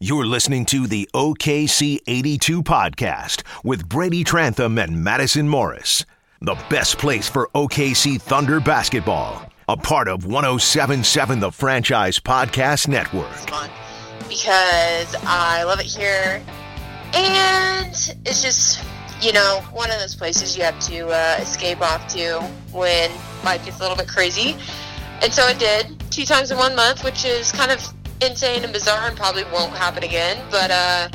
You're listening to the OKC 82 podcast with Brady Trantham and Madison Morris. The best place for OKC Thunder basketball. A part of 1077 The Franchise Podcast Network. because I love it here. And it's just, you know, one of those places you have to uh, escape off to when life gets a little bit crazy. And so I did two times in one month, which is kind of insane and bizarre and probably won't happen again. But uh,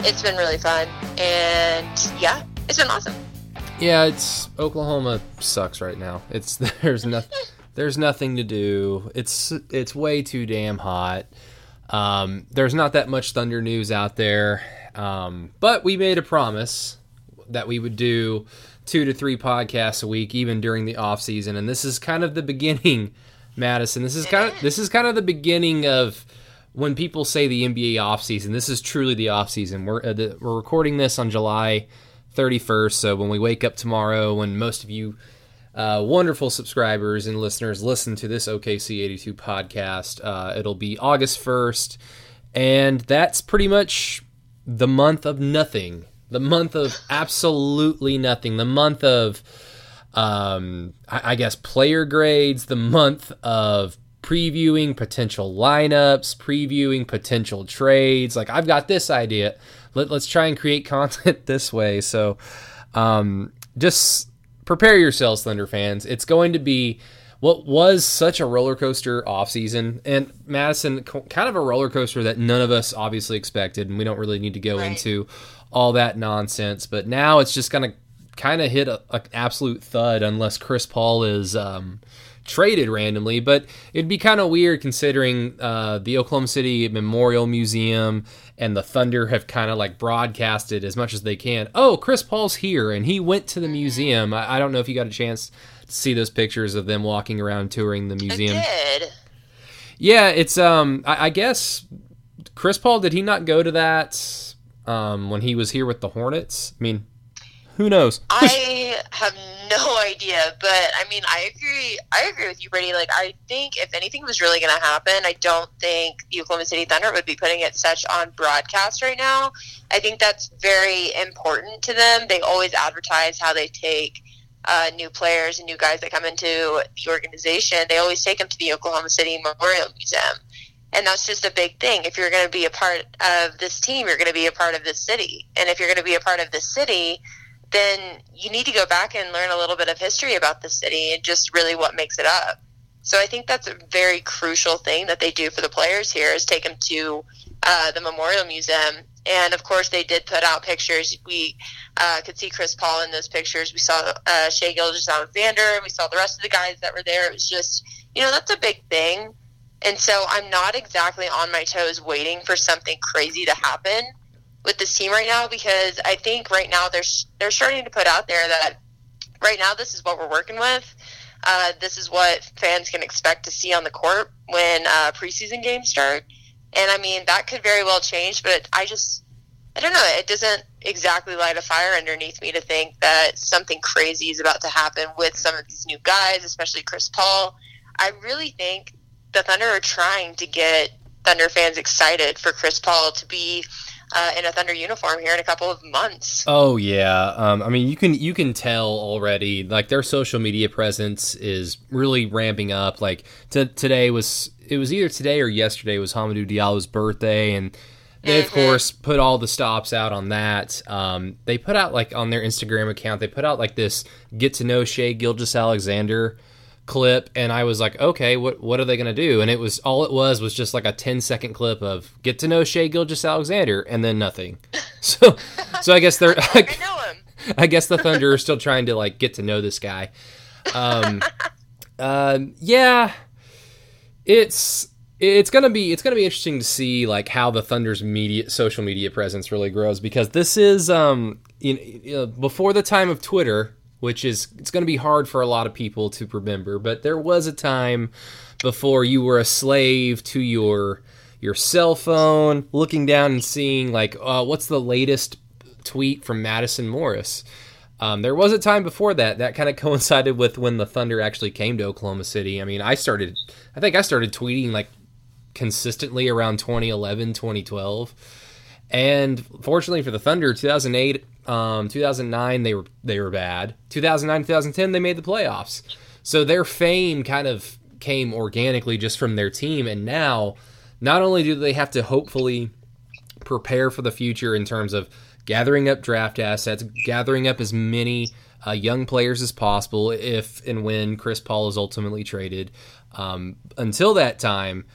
it's been really fun. And yeah, it's been awesome. Yeah, it's Oklahoma sucks right now. It's there's nothing there's nothing to do. It's it's way too damn hot. Um, there's not that much Thunder news out there, um, but we made a promise that we would do two to three podcasts a week, even during the off season. And this is kind of the beginning, Madison. This is kind of this is kind of the beginning of when people say the NBA off season. This is truly the off season. We're uh, the, we're recording this on July 31st. So when we wake up tomorrow, when most of you uh, wonderful subscribers and listeners listen to this OKC 82 podcast, uh, it'll be August 1st. And that's pretty much the month of nothing. The month of absolutely nothing. The month of, um, I, I guess, player grades. The month of previewing potential lineups, previewing potential trades. Like, I've got this idea let, us try and create content this way. So, um, just prepare yourselves, Thunder fans. It's going to be what was such a roller coaster offseason and Madison kind of a roller coaster that none of us obviously expected and we don't really need to go right. into all that nonsense but now it's just going to kind of hit an absolute thud unless Chris Paul is um, traded randomly. But it'd be kind of weird considering uh, the Oklahoma City Memorial Museum and the Thunder have kind of like broadcasted as much as they can. Oh, Chris Paul's here and he went to the museum. I, I don't know if you got a chance to see those pictures of them walking around touring the museum. I did. Yeah, it's um I, I guess Chris Paul did he not go to that um when he was here with the Hornets? I mean, who knows? I have no idea, but I mean, I agree. I agree with you, Brady. Like, I think if anything was really going to happen, I don't think the Oklahoma City Thunder would be putting it such on broadcast right now. I think that's very important to them. They always advertise how they take uh, new players and new guys that come into the organization. They always take them to the Oklahoma City Memorial Museum. And that's just a big thing. If you're going to be a part of this team, you're going to be a part of this city. And if you're going to be a part of this city, then you need to go back and learn a little bit of history about the city and just really what makes it up. So I think that's a very crucial thing that they do for the players here is take them to uh, the Memorial Museum. And of course, they did put out pictures. We uh, could see Chris Paul in those pictures. We saw uh, Shai Gilgeous-Alexander. We saw the rest of the guys that were there. It was just, you know, that's a big thing. And so I'm not exactly on my toes waiting for something crazy to happen with this team right now because I think right now they're they're starting to put out there that right now this is what we're working with. Uh, this is what fans can expect to see on the court when uh, preseason games start. And I mean that could very well change, but I just I don't know. It doesn't exactly light a fire underneath me to think that something crazy is about to happen with some of these new guys, especially Chris Paul. I really think the Thunder are trying to get Thunder fans excited for Chris Paul to be uh, in a Thunder uniform here in a couple of months. Oh yeah, um, I mean you can you can tell already. Like their social media presence is really ramping up. Like t- today was it was either today or yesterday was Hamidou Diallo's birthday, and they of mm-hmm. course put all the stops out on that. Um, they put out like on their Instagram account, they put out like this get to know Shai Gilgeous-Alexander clip and I was like, okay, what what are they gonna do? And it was all it was was just like a 10 second clip of get to know Shai Gilgeous-Alexander and then nothing. So so I guess they're I, know him. I guess the Thunder are still trying to like get to know this guy. Um uh, yeah. It's it's gonna be it's gonna be interesting to see like how the Thunder's media social media presence really grows because this is um you know, before the time of Twitter which is it's going to be hard for a lot of people to remember. But there was a time before you were a slave to your your cell phone, looking down and seeing like uh, what's the latest tweet from Madison Morris. Um, there was a time before that that kind of coincided with when the Thunder actually came to Oklahoma City. I mean, I started, I think I started tweeting like consistently around 2011, 2012. And fortunately for the Thunder, 2008, um, 2009 they were they were bad. 2009, 2010 they made the playoffs. So their fame kind of came organically just from their team and now not only do they have to hopefully prepare for the future in terms of gathering up draft assets, gathering up as many uh, young players as possible if and when Chris Paul is ultimately traded. Um, until that time,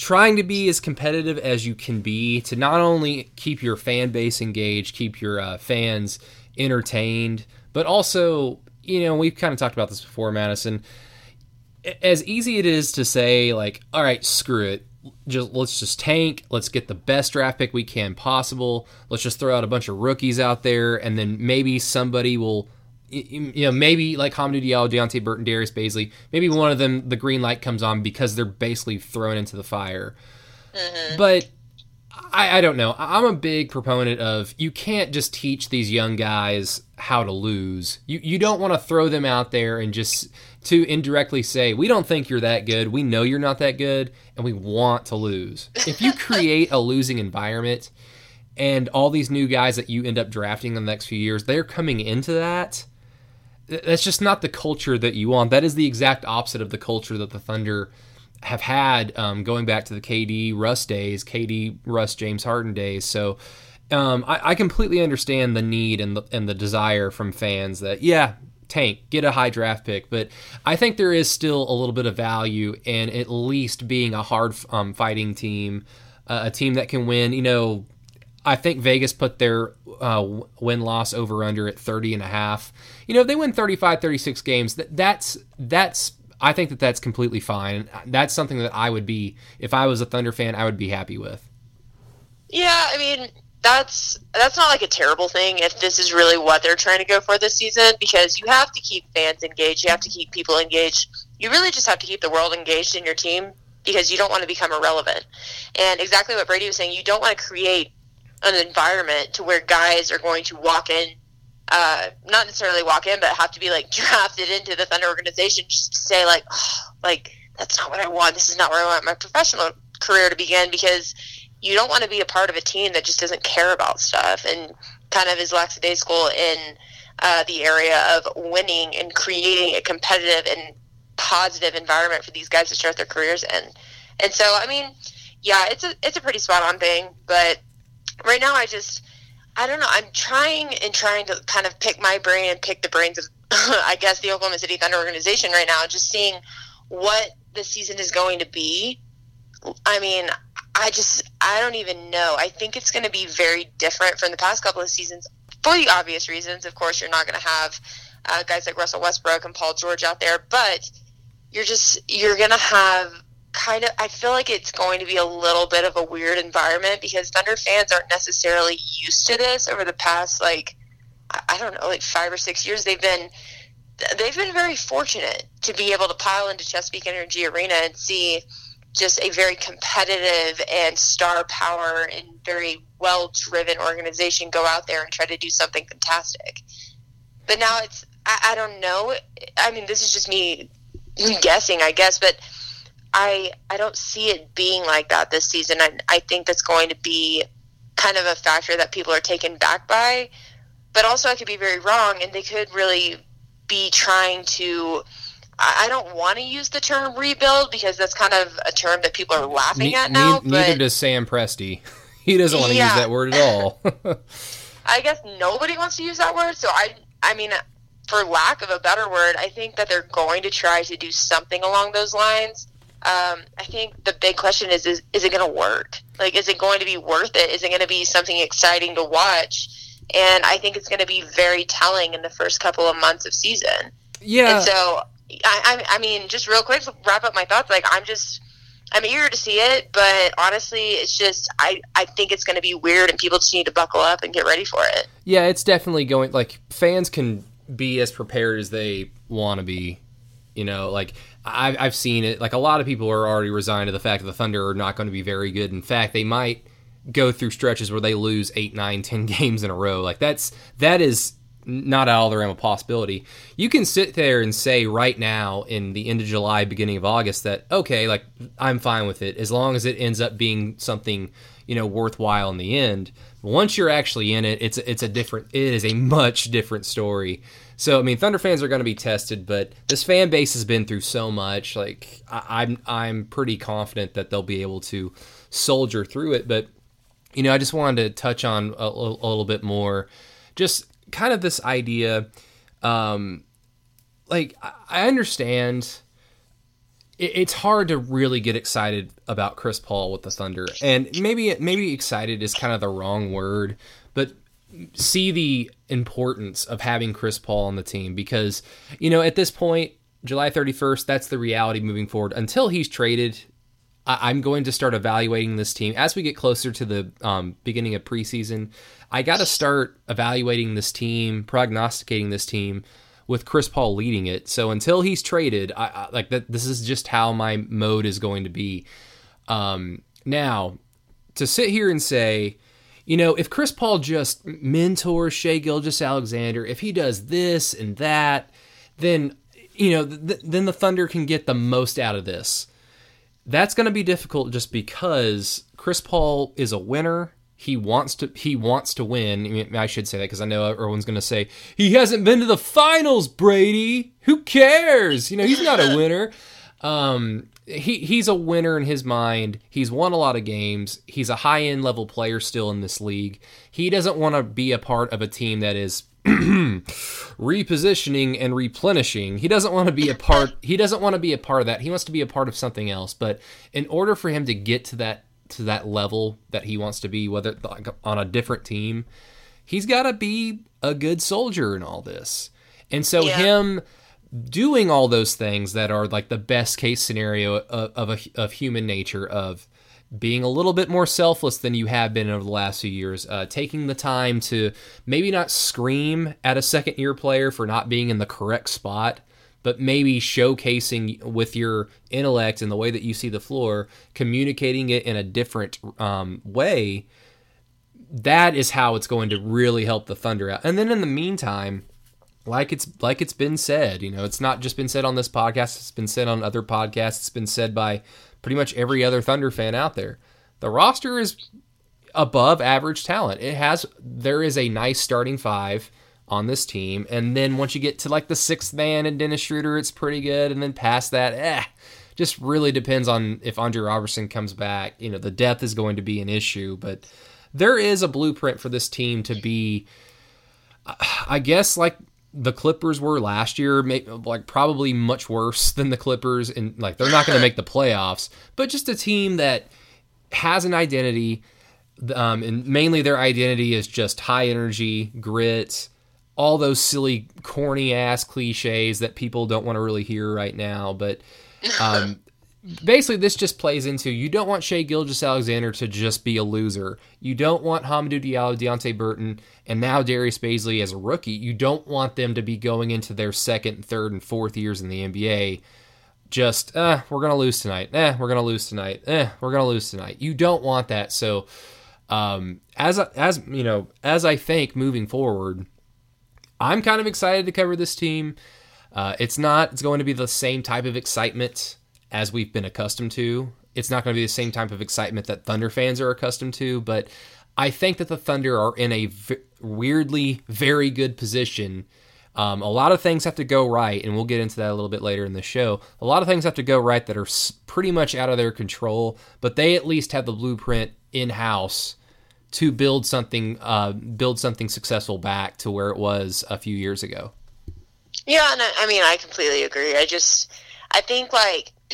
trying to be as competitive as you can be to not only keep your fan base engaged, keep your uh, fans entertained, but also, you know, we've kind of talked about this before, Madison. As easy it is to say, like, all right, screw it just let's just tank. Let's get the best draft pick we can possible. Let's just throw out a bunch of rookies out there, and then maybe somebody will, you know, maybe like Hamidou Diallo, Deonte Burton, Darius Bazley. Maybe one of them, the green light comes on because they're basically thrown into the fire. Mm-hmm. But I, I don't know. I'm a big proponent of you can't just teach these young guys how to lose. You you don't want to throw them out there and just to indirectly say, we don't think you're that good. We know you're not that good, and we want to lose. If you create a losing environment and all these new guys that you end up drafting in the next few years, they're coming into that. That's just not the culture that you want. That is the exact opposite of the culture that the Thunder have had um, going back to the KD Russ days, KD Russ James Harden days. So um, I, I, completely understand the need and the, and the desire from fans that yeah, tank, get a high draft pick. But I think there is still a little bit of value in at least being a hard um, fighting team, uh, a team that can win. You know, I think Vegas put their uh, win loss over under at 30 and a half. You know, if they win 35, 36 games, that, that's that's I think that that's completely fine. That's something that I would be if I was a Thunder fan, I would be happy with. Yeah, I mean, that's that's not like a terrible thing if this is really what they're trying to go for this season because you have to keep fans engaged you have to keep people engaged you really just have to keep the world engaged in your team because you don't want to become irrelevant and exactly what brady was saying you don't want to create an environment to where guys are going to walk in uh, not necessarily walk in but have to be like drafted into the thunder organization just to say like oh, like that's not what i want this is not where i want my professional career to begin because you don't want to be a part of a team that just doesn't care about stuff and kind of is lackadaisical in its school in uh, the area of winning and creating a competitive and positive environment for these guys to start their careers in. And so, I mean, yeah, it's a it's a pretty spot on thing, but right now I just I don't know. I'm trying and trying to kind of pick my brain and pick the brains of I guess the Oklahoma City Thunder organization right now, just seeing what the season is going to be. I mean, I just I don't even know. I think it's going to be very different from the past couple of seasons for the obvious reasons. Of course, you're not going to have uh, guys like Russell Westbrook and Paul George out there, but you're just you're going to have kind of I feel like it's going to be a little bit of a weird environment because Thunder fans aren't necessarily used to this over the past like I don't know like 5 or 6 years they've been they've been very fortunate to be able to pile into Chesapeake Energy Arena and see just a very competitive and star power and very well driven organization go out there and try to do something fantastic. But now it's I, I don't know. I mean, this is just me guessing, I guess, but I I don't see it being like that this season. I I think that's going to be kind of a factor that people are taken back by. But also, I could be very wrong, and they could really be trying to I don't want to use the term rebuild because that's kind of a term that people are laughing ne- at now. Ne- neither does Sam Presti. He doesn't want to yeah. use that word at all. I guess nobody wants to use that word. So I, I mean, for lack of a better word, I think that they're going to try to do something along those lines. Um, I think the big question is, is, is it going to work? Like, is it going to be worth it? Is it going to be something exciting to watch? And I think it's going to be very telling in the first couple of months of season. Yeah. And so I, I, I mean, just real quick to wrap up my thoughts. Like, I'm just, I'm eager to see it, but honestly, it's just, I, I think it's going to be weird, and people just need to buckle up and get ready for it. Yeah, it's definitely going. Like, fans can be as prepared as they want to be. You know, like I've, I've seen it. Like a lot of people are already resigned to the fact that the Thunder are not going to be very good. In fact, they might go through stretches where they lose eight, nine, ten games in a row. Like that's that is not out of the realm of possibility. You can sit there and say right now in the end of July, beginning of August that okay, like I'm fine with it as long as it ends up being something you know worthwhile in the end. Once you're actually in it, it's it's a different. It is a much different story. So I mean, Thunder fans are going to be tested, but this fan base has been through so much. Like I, I'm I'm pretty confident that they'll be able to soldier through it. But you know, I just wanted to touch on a, a little bit more, just kind of this idea. Um, like I understand it's hard to really get excited about Chris Paul with the Thunder, and maybe maybe excited is kind of the wrong word, but see the importance of having Chris Paul on the team because you know at this point, July thirty first, that's the reality moving forward. Until he's traded, I- am going to start evaluating this team as we get closer to the um, beginning of preseason. I got to start evaluating this team, prognosticating this team with Chris Paul leading it. So until he's traded, I, I like that. This is just how my mode is going to be. Um, now, to sit here and say, you know, if Chris Paul just mentors Shai Gilgeous-Alexander, if he does this and that, then you know, th- then the Thunder can get the most out of this. That's going to be difficult just because Chris Paul is a winner. He wants to he wants to win. I, mean, I should say that because I know everyone's going to say he hasn't been to the finals, Brady. Who cares? You know, he's not a winner. Um, he he's a winner in his mind. He's won a lot of games. He's a high end level player still in this league. He doesn't want to be a part of a team that is repositioning and replenishing. He doesn't want to be a part he doesn't want to be a part of that. He wants to be a part of something else. But in order for him to get to that to that level that he wants to be whether like on a different team, he's got to be a good soldier in all this. And so yeah. him doing all those things that are like the best case scenario of of, a, of human nature of being a little bit more selfless than you have been over the last few years, uh, taking the time to maybe not scream at a second year player for not being in the correct spot, but maybe showcasing with your intellect and the way that you see the floor, communicating it in a different um, way. That is how it's going to really help the Thunder out. And then in the meantime, like it's like it's been said, you know, it's not just been said on this podcast, it's been said on other podcasts, it's been said by pretty much every other Thunder fan out there. The roster is above average talent. It has there is a nice starting five on this team, and then once you get to like the sixth man and Dennis Schroeder, it's pretty good, and then past that, eh, just really depends on if Andre Roberson comes back. You know, the depth is going to be an issue, but there is a blueprint for this team to be, I guess, like the Clippers were last year, like probably much worse than the Clippers, and like they're not going to make the playoffs, but just a team that has an identity, um, and mainly their identity is just high energy, grit, all those silly, corny ass cliches that people don't want to really hear right now, but. Um, basically this just plays into you don't want Shai Gilgeous-Alexander to just be a loser. You don't want Hamidou Diallo, Deonte Burton, and now Darius Bazley as a rookie. You don't want them to be going into their second, third, and fourth years in the NBA. Just, eh, we're gonna lose tonight. Eh, we're gonna lose tonight. Eh, we're gonna lose tonight. You don't want that. So, um, as as you know, as I think moving forward, I'm kind of excited to cover this team. Uh, it's not. It's going to be the same type of excitement as we've been accustomed to. It's not going to be the same type of excitement that Thunder fans are accustomed to, but I think that the Thunder are in a v- weirdly very good position. Um, a lot of things have to go right, and we'll get into that a little bit later in the show. A lot of things have to go right that are pretty much out of their control, but they at least have the blueprint in house to build something, uh, build something successful back to where it was a few years ago. Yeah, and I, I mean, I completely agree. I just, I think like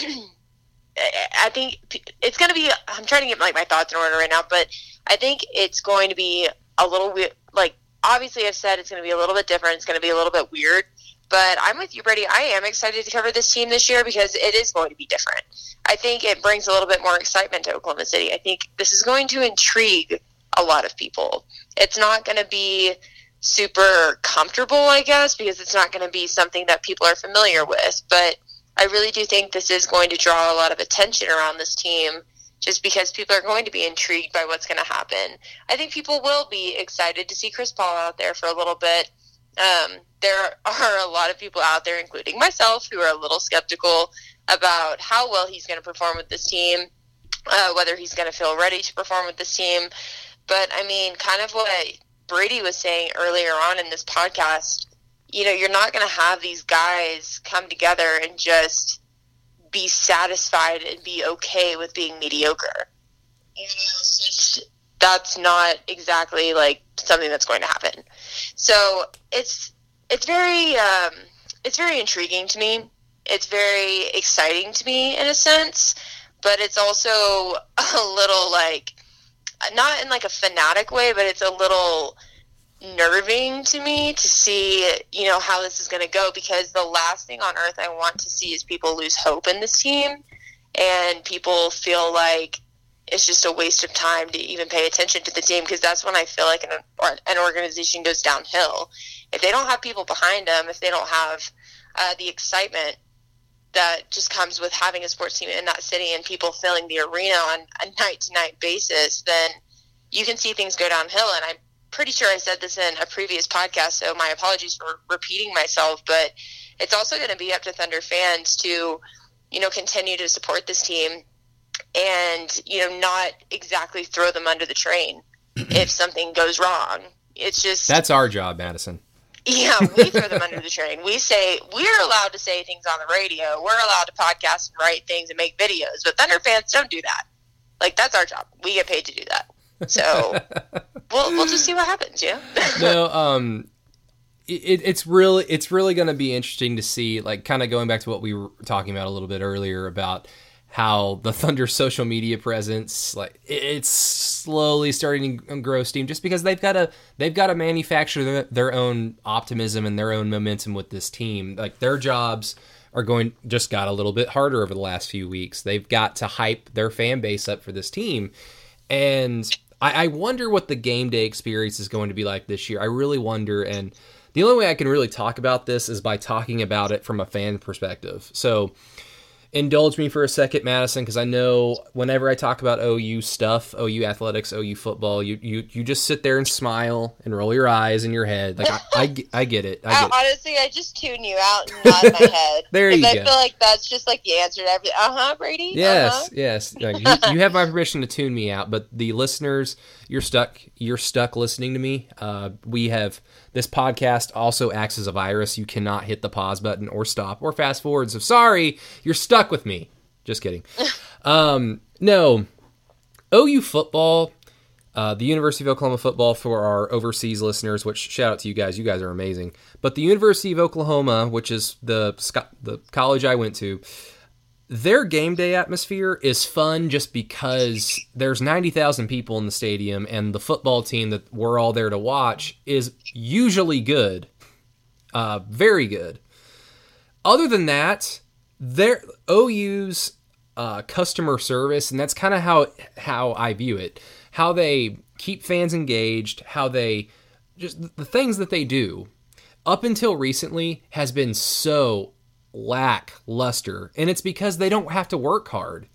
I think it's going to be. I'm trying to get like my thoughts in order right now, but I think it's going to be a little weird. Like obviously, I've said it's going to be a little bit different. It's going to be a little bit weird. But I'm with you, Brady. I am excited to cover this team this year because it is going to be different. I think it brings a little bit more excitement to Oklahoma City. I think this is going to intrigue a lot of people. It's not going to be super comfortable, I guess, because it's not going to be something that people are familiar with. But I really do think this is going to draw a lot of attention around this team just because people are going to be intrigued by what's going to happen. I think people will be excited to see Chris Paul out there for a little bit. Um, there are a lot of people out there, including myself, who are a little skeptical about how well he's going to perform with this team, uh, whether he's going to feel ready to perform with this team. But I mean, kind of what Brady was saying earlier on in this podcast, you know, you're not going to have these guys come together and just be satisfied and be okay with being mediocre. You know, just that's not exactly like something that's going to happen. So it's it's very um, it's very intriguing to me. It's very exciting to me in a sense, but it's also a little like not in like a fanatic way, but it's a little nerving to me to see you know how this is going to go because the last thing on earth I want to see is people lose hope in this team and people feel like it's just a waste of time to even pay attention to the team because that's when I feel like an, an organization goes downhill. If they don't have people behind them, if they don't have uh, the excitement that just comes with having a sports team in that city and people filling the arena on a night to night basis, then you can see things go downhill. And I'm pretty sure I said this in a previous podcast, so my apologies for repeating myself, but it's also going to be up to Thunder fans to, you know, continue to support this team and you know not exactly throw them under the train if something goes wrong. It's just that's our job, Madison. Yeah, we throw them under the train. We say we're allowed to say things on the radio. We're allowed to podcast and write things and make videos, but Thunder fans don't do that. Like that's our job. We get paid to do that. So we'll we'll just see what happens. Yeah. no, um, it, it's really it's really going to be interesting to see. Like, kind of going back to what we were talking about a little bit earlier about how the Thunder social media presence like it's slowly starting to grow steam just because they've got to they've got to manufacture their, their own optimism and their own momentum with this team. Like their jobs are going just got a little bit harder over the last few weeks. They've got to hype their fan base up for this team, and I, I wonder what the game day experience is going to be like this year. I really wonder, and the only way I can really talk about this is by talking about it from a fan perspective. So indulge me for a second, Madison, because I know whenever I talk about OU stuff, OU athletics, OU football, you you you just sit there and smile and roll your eyes in your head. Like I, I, I get it. I get Honestly, I just tune you out and nod my head. there you I go. I feel like that's just like the answer to everything. Uh huh, Brady. Yes, uh-huh. yes. Like, you, you, have my permission to tune me out, but the listeners, you're stuck. You're stuck listening to me. Uh, we have this podcast also acts as a virus. You cannot hit the pause button or stop or fast forward. So sorry, you're stuck with me. Just kidding. um, no, OU football, uh, the University of Oklahoma football for our overseas listeners. Which shout out to you guys. You guys are amazing. But the University of Oklahoma, which is the the college I went to their game day atmosphere is fun just because there's 90,000 people in the stadium and the football team that we're all there to watch is usually good. Uh, very good. Other than that, their OU's uh, customer service, and that's kind of how how I view it. How they keep fans engaged, how they just the things that they do up until recently has been so lackluster, and it's because they don't have to work hard.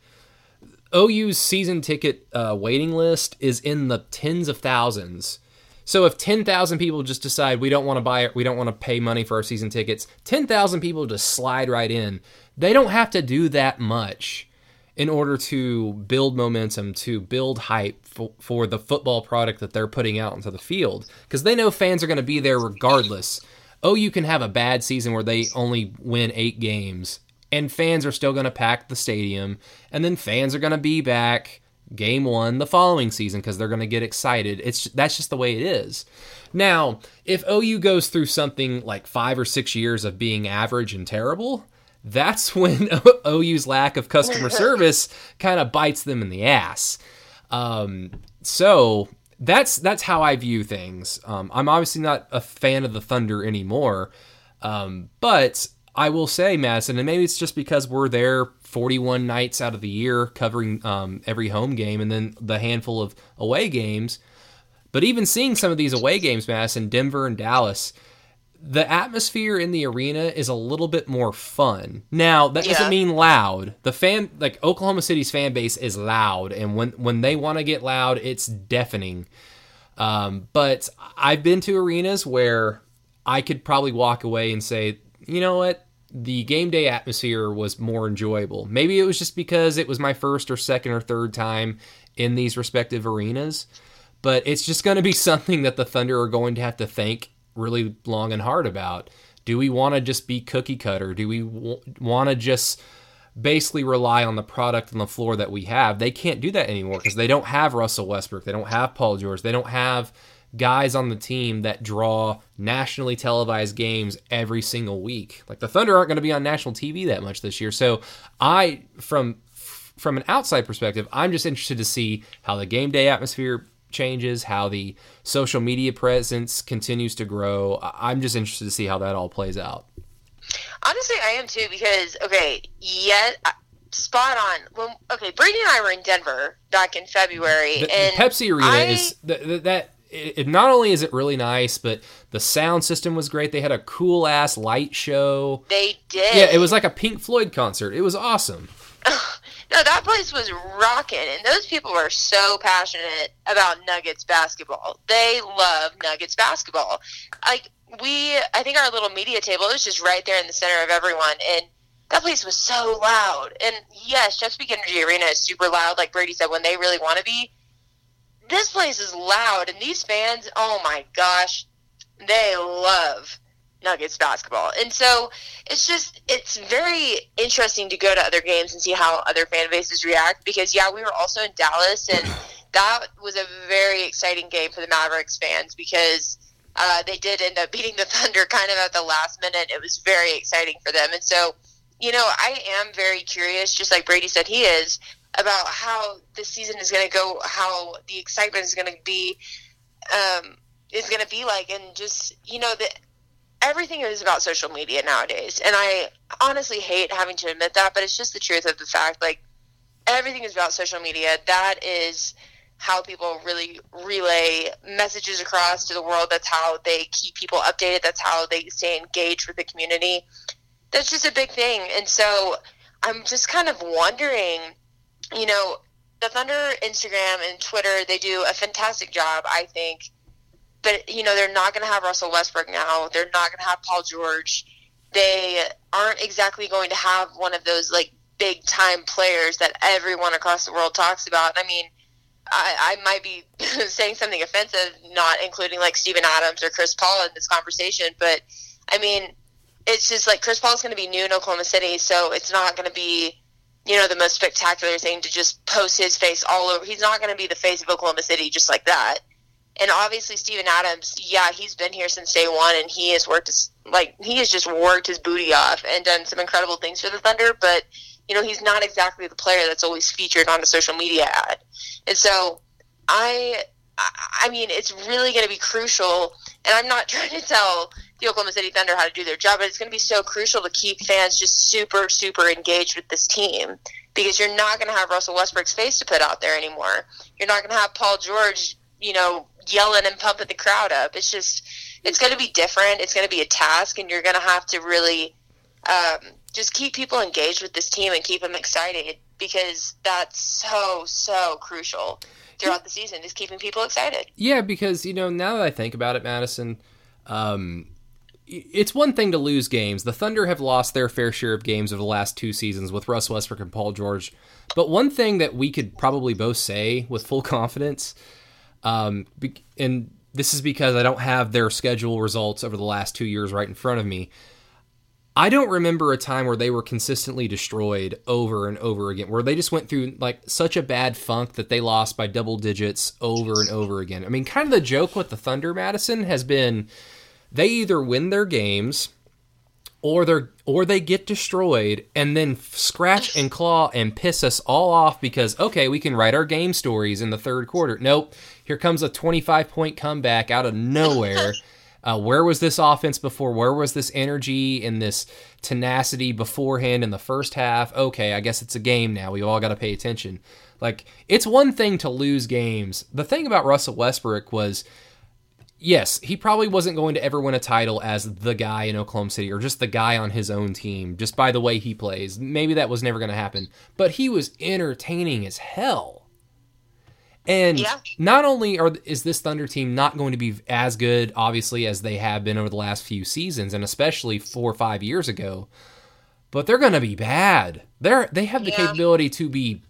OU's season ticket uh, waiting list is in the tens of thousands. So if 10,000 people just decide we don't want to buy it, we don't want to pay money for our season tickets, 10,000 people just slide right in. They don't have to do that much in order to build momentum, to build hype for, for the football product that they're putting out into the field because they know fans are going to be there regardless oh, you can have a bad season where they only win eight games, and fans are still going to pack the stadium, and then fans are going to be back game one the following season because they're going to get excited. It's that's just the way it is. Now, if OU goes through something like five or six years of being average and terrible, that's when OU's lack of customer service kind of bites them in the ass. Um, so that's that's how I view things. Um, I'm obviously not a fan of the Thunder anymore, um, but I will say, Madison, and maybe it's just because we're there 41 nights out of the year covering um, every home game and then the handful of away games. But even seeing some of these away games, Madison, Denver and Dallas, the atmosphere in the arena is a little bit more fun. Now, that doesn't mean loud. The fan like Oklahoma City's fan base is loud and when when they want to get loud, it's deafening. Um, but I've been to arenas where I could probably walk away and say, you know what? The game day atmosphere was more enjoyable. Maybe it was just because it was my first or second or third time in these respective arenas, but it's just going to be something that the Thunder are going to have to think really long and hard about. Do we want to just be cookie cutter? Do we w- want to just basically rely on the product on the floor that we have? They can't do that anymore because they don't have Russell Westbrook. They don't have Paul George. They don't have guys on the team that draw nationally televised games every single week. Like the Thunder aren't going to be on national TV that much this year. So I from from an outside perspective, I'm just interested to see how the game day atmosphere changes, how the social media presence continues to grow. I'm just interested to see how that all plays out. Honestly, I am too because okay, yet spot on. Well, okay, Brady and I were in Denver back in February, the, and the Pepsi Arena I, is that. that it, it, not only is it really nice, but the sound system was great. They had a cool ass light show. They did. Yeah, it was like a Pink Floyd concert. It was awesome. no, that place was rocking, and those people were so passionate about Nuggets basketball. They love Nuggets basketball. Like we, I think our little media table was just right there in the center of everyone, and that place was so loud. And yes, Chesapeake Energy Arena is super loud, like Brady said, when they really want to be this place is loud, and these fans, oh my gosh, they love Nuggets basketball. And so it's just, it's very interesting to go to other games and see how other fan bases react because, yeah, we were also in Dallas, and that was a very exciting game for the Mavericks fans because. Uh, they did end up beating the Thunder kind of at the last minute. It was very exciting for them. And so, you know, I am very curious, just like Brady said he is, about how the season is going to go, how the excitement is going to be, um, is going to be like, and just you know that everything is about social media nowadays. And I honestly hate having to admit that, but it's just the truth of the fact. Like everything is about social media. That is how people really relay messages across to the world. That's how they keep people updated. That's how they stay engaged with the community. That's just a big thing. And so I'm just kind of wondering you know, the Thunder Instagram and Twitter, they do a fantastic job, I think. But, you know, they're not going to have Russell Westbrook now. They're not going to have Paul George. They aren't exactly going to have one of those, like, big time players that everyone across the world talks about. I mean, I, I might be saying something offensive, not including, like, Steven Adams or Chris Paul in this conversation, but, I mean, it's just like Chris Paul's going to be new in Oklahoma City, so it's not going to be you know, the most spectacular thing to just post his face all over. He's not going to be the face of Oklahoma City just like that. And obviously, Steven Adams, yeah, he's been here since day one, and he has worked his, like he has just worked his booty off and done some incredible things for the Thunder. But you know, he's not exactly the player that's always featured on a social media ad. And so, I, I mean, it's really going to be crucial. And I'm not trying to tell the Oklahoma City Thunder how to do their job, but it's going to be so crucial to keep fans just super, super engaged with this team because you're not going to have Russell Westbrook's face to put out there anymore. You're not going to have Paul George, you know, yelling and pumping the crowd up. It's just, it's going to be different. It's going to be a task, and you're going to have to really um, just keep people engaged with this team and keep them excited because that's so, so crucial throughout the season, just keeping people excited. Yeah, because, you know, now that I think about it, Madison, um, it's one thing to lose games. The Thunder have lost their fair share of games over the last two seasons with Russ Westbrook and Paul George. But one thing that we could probably both say with full confidence, um, and this is because I don't have their schedule results over the last two years right in front of me. I don't remember a time where they were consistently destroyed over and over again, where they just went through like such a bad funk that they lost by double digits over and over again. I mean, kind of the joke with the Thunder, Madison, has been they either win their games or they or they get destroyed and then scratch and claw and piss us all off because okay we can write our game stories in the third quarter nope here comes a 25 point comeback out of nowhere uh, where was this offense before where was this energy and this tenacity beforehand in the first half okay i guess it's a game now we all got to pay attention like it's one thing to lose games the thing about russell westbrook was yes, he probably wasn't going to ever win a title as the guy in Oklahoma City or just the guy on his own team, just by the way he plays. Maybe that was never going to happen. But he was entertaining as hell. And Yeah. not only are is this Thunder team not going to be as good, obviously, as they have been over the last few seasons, and especially four or five years ago, but they're going to be bad. They're they have the Yeah. capability to be.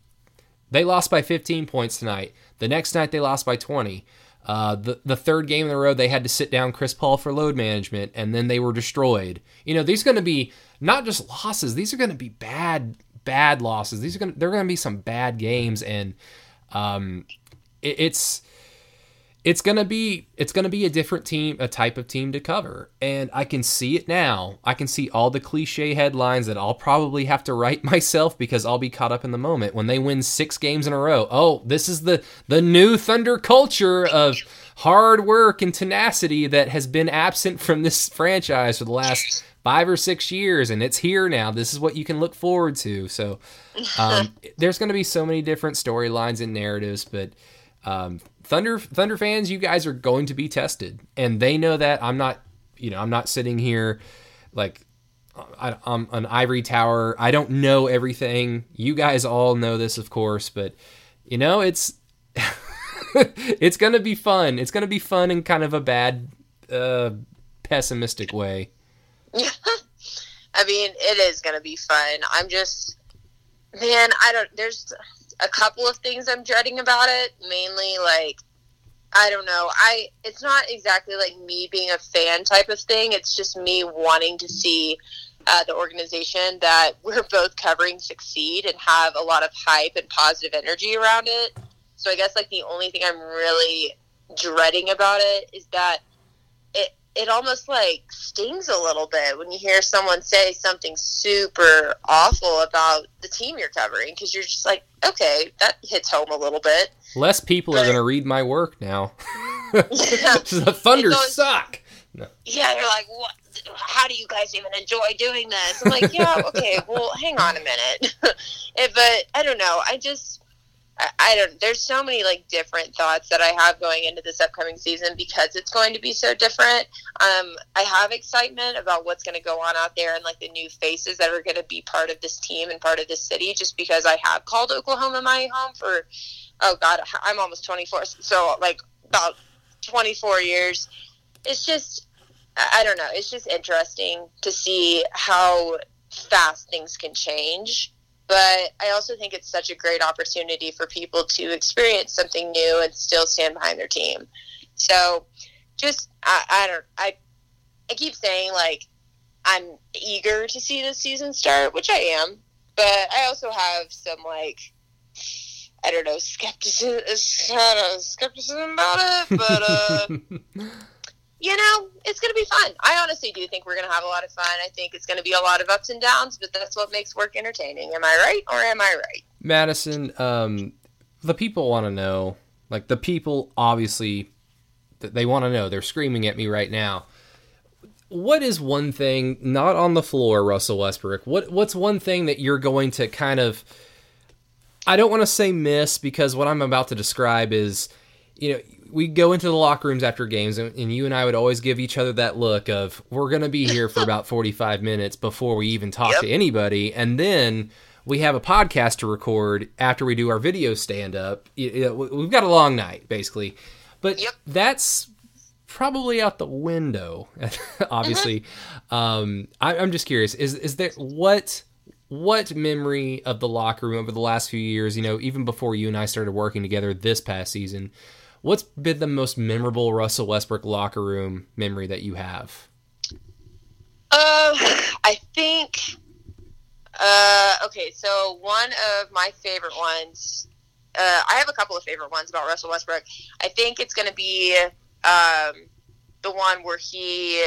They lost by 15 points tonight. The next night they lost by 20. Uh, the the third game in the row they had to sit down Chris Paul for load management, and then they were destroyed. You know these are going to be not just losses; these are going to be bad bad losses. These are going they're going to be some bad games, and um, it, it's it's gonna be it's gonna be a different team, a type of team to cover, and I can see it now. I can see all the cliche headlines that I'll probably have to write myself because I'll be caught up in the moment when they win six games in a row. Oh, this is the the new Thunder culture of hard work and tenacity that has been absent from this franchise for the last five or six years, and it's here now. This is what you can look forward to. So, um, there's going to be so many different storylines and narratives, but um, Thunder Thunder fans, you guys are going to be tested, and they know that. I'm not, you know, I'm not sitting here like I, I'm an ivory tower. I don't know everything. You guys all know this, of course, but you know, it's it's gonna be fun. It's gonna be fun in kind of a bad, uh, pessimistic way. Yeah, I mean, it is to be fun. I'm just, man, I don't, there's a couple of things I'm dreading about it. Mainly, like, I don't know. I, it's not exactly like me being a fan type of thing. It's just me wanting to see uh, the organization that we're both covering succeed and have a lot of hype and positive energy around it. So I guess, like, the only thing I'm really dreading about it is that it it almost like stings a little bit when you hear someone say something super awful about the team you're covering because you're just like, okay, that hits home a little bit. Less people are gonna read my work now. the Thunder goes- suck. Yeah, they're like, what? How do you guys even enjoy doing this? I'm like, yeah, okay, well, hang on a minute. But I don't know. I just, I, don't. There's so many like different thoughts that I have going into this upcoming season because it's going to be so different. Um, I have excitement about what's going to go on out there and like the new faces that are going to be part of this team and part of this city. Just because I have called Oklahoma my home for, oh god, I'm almost 24, so like about 24 years. It's just I don't know. It's just interesting to see how fast things can change. But I also think it's such a great opportunity for people to experience something new and still stand behind their team. So, just I, I don't I I keep saying like I'm eager to see this season start, which I am. But I also have some like I don't know skepticism, skepticism about it. But uh, you know, it's going to be fun. I honestly do think we're going to have a lot of fun. I think it's going to be a lot of ups and downs, but that's what makes work entertaining. Am I right or am I right? Madison, um, the people want to know. Like the people, obviously, they want to know. They're screaming at me right now. What is one thing not on the floor, Russell Westbrook? What What's one thing that you're going to kind of? I don't want to say miss because what I'm about to describe is, you know, we go into the locker rooms after games, and, and you and I would always give each other that look of we're going to be here for about 45 minutes before we even talk Yep. to anybody, and then we have a podcast to record after we do our video stand up. You- you know, we- We've got a long night, basically. But Yep. that's probably out the window, obviously. Um, I, I'm just curious: is is there what what memory of the locker room over the last few years? You know, even before you and I started working together this past season, what's been the most memorable Russell Westbrook locker room memory that you have? Uh, I think. Uh, okay, so one of my favorite ones. Uh, I have a couple of favorite ones about Russell Westbrook. I think it's going to be um, the one where he.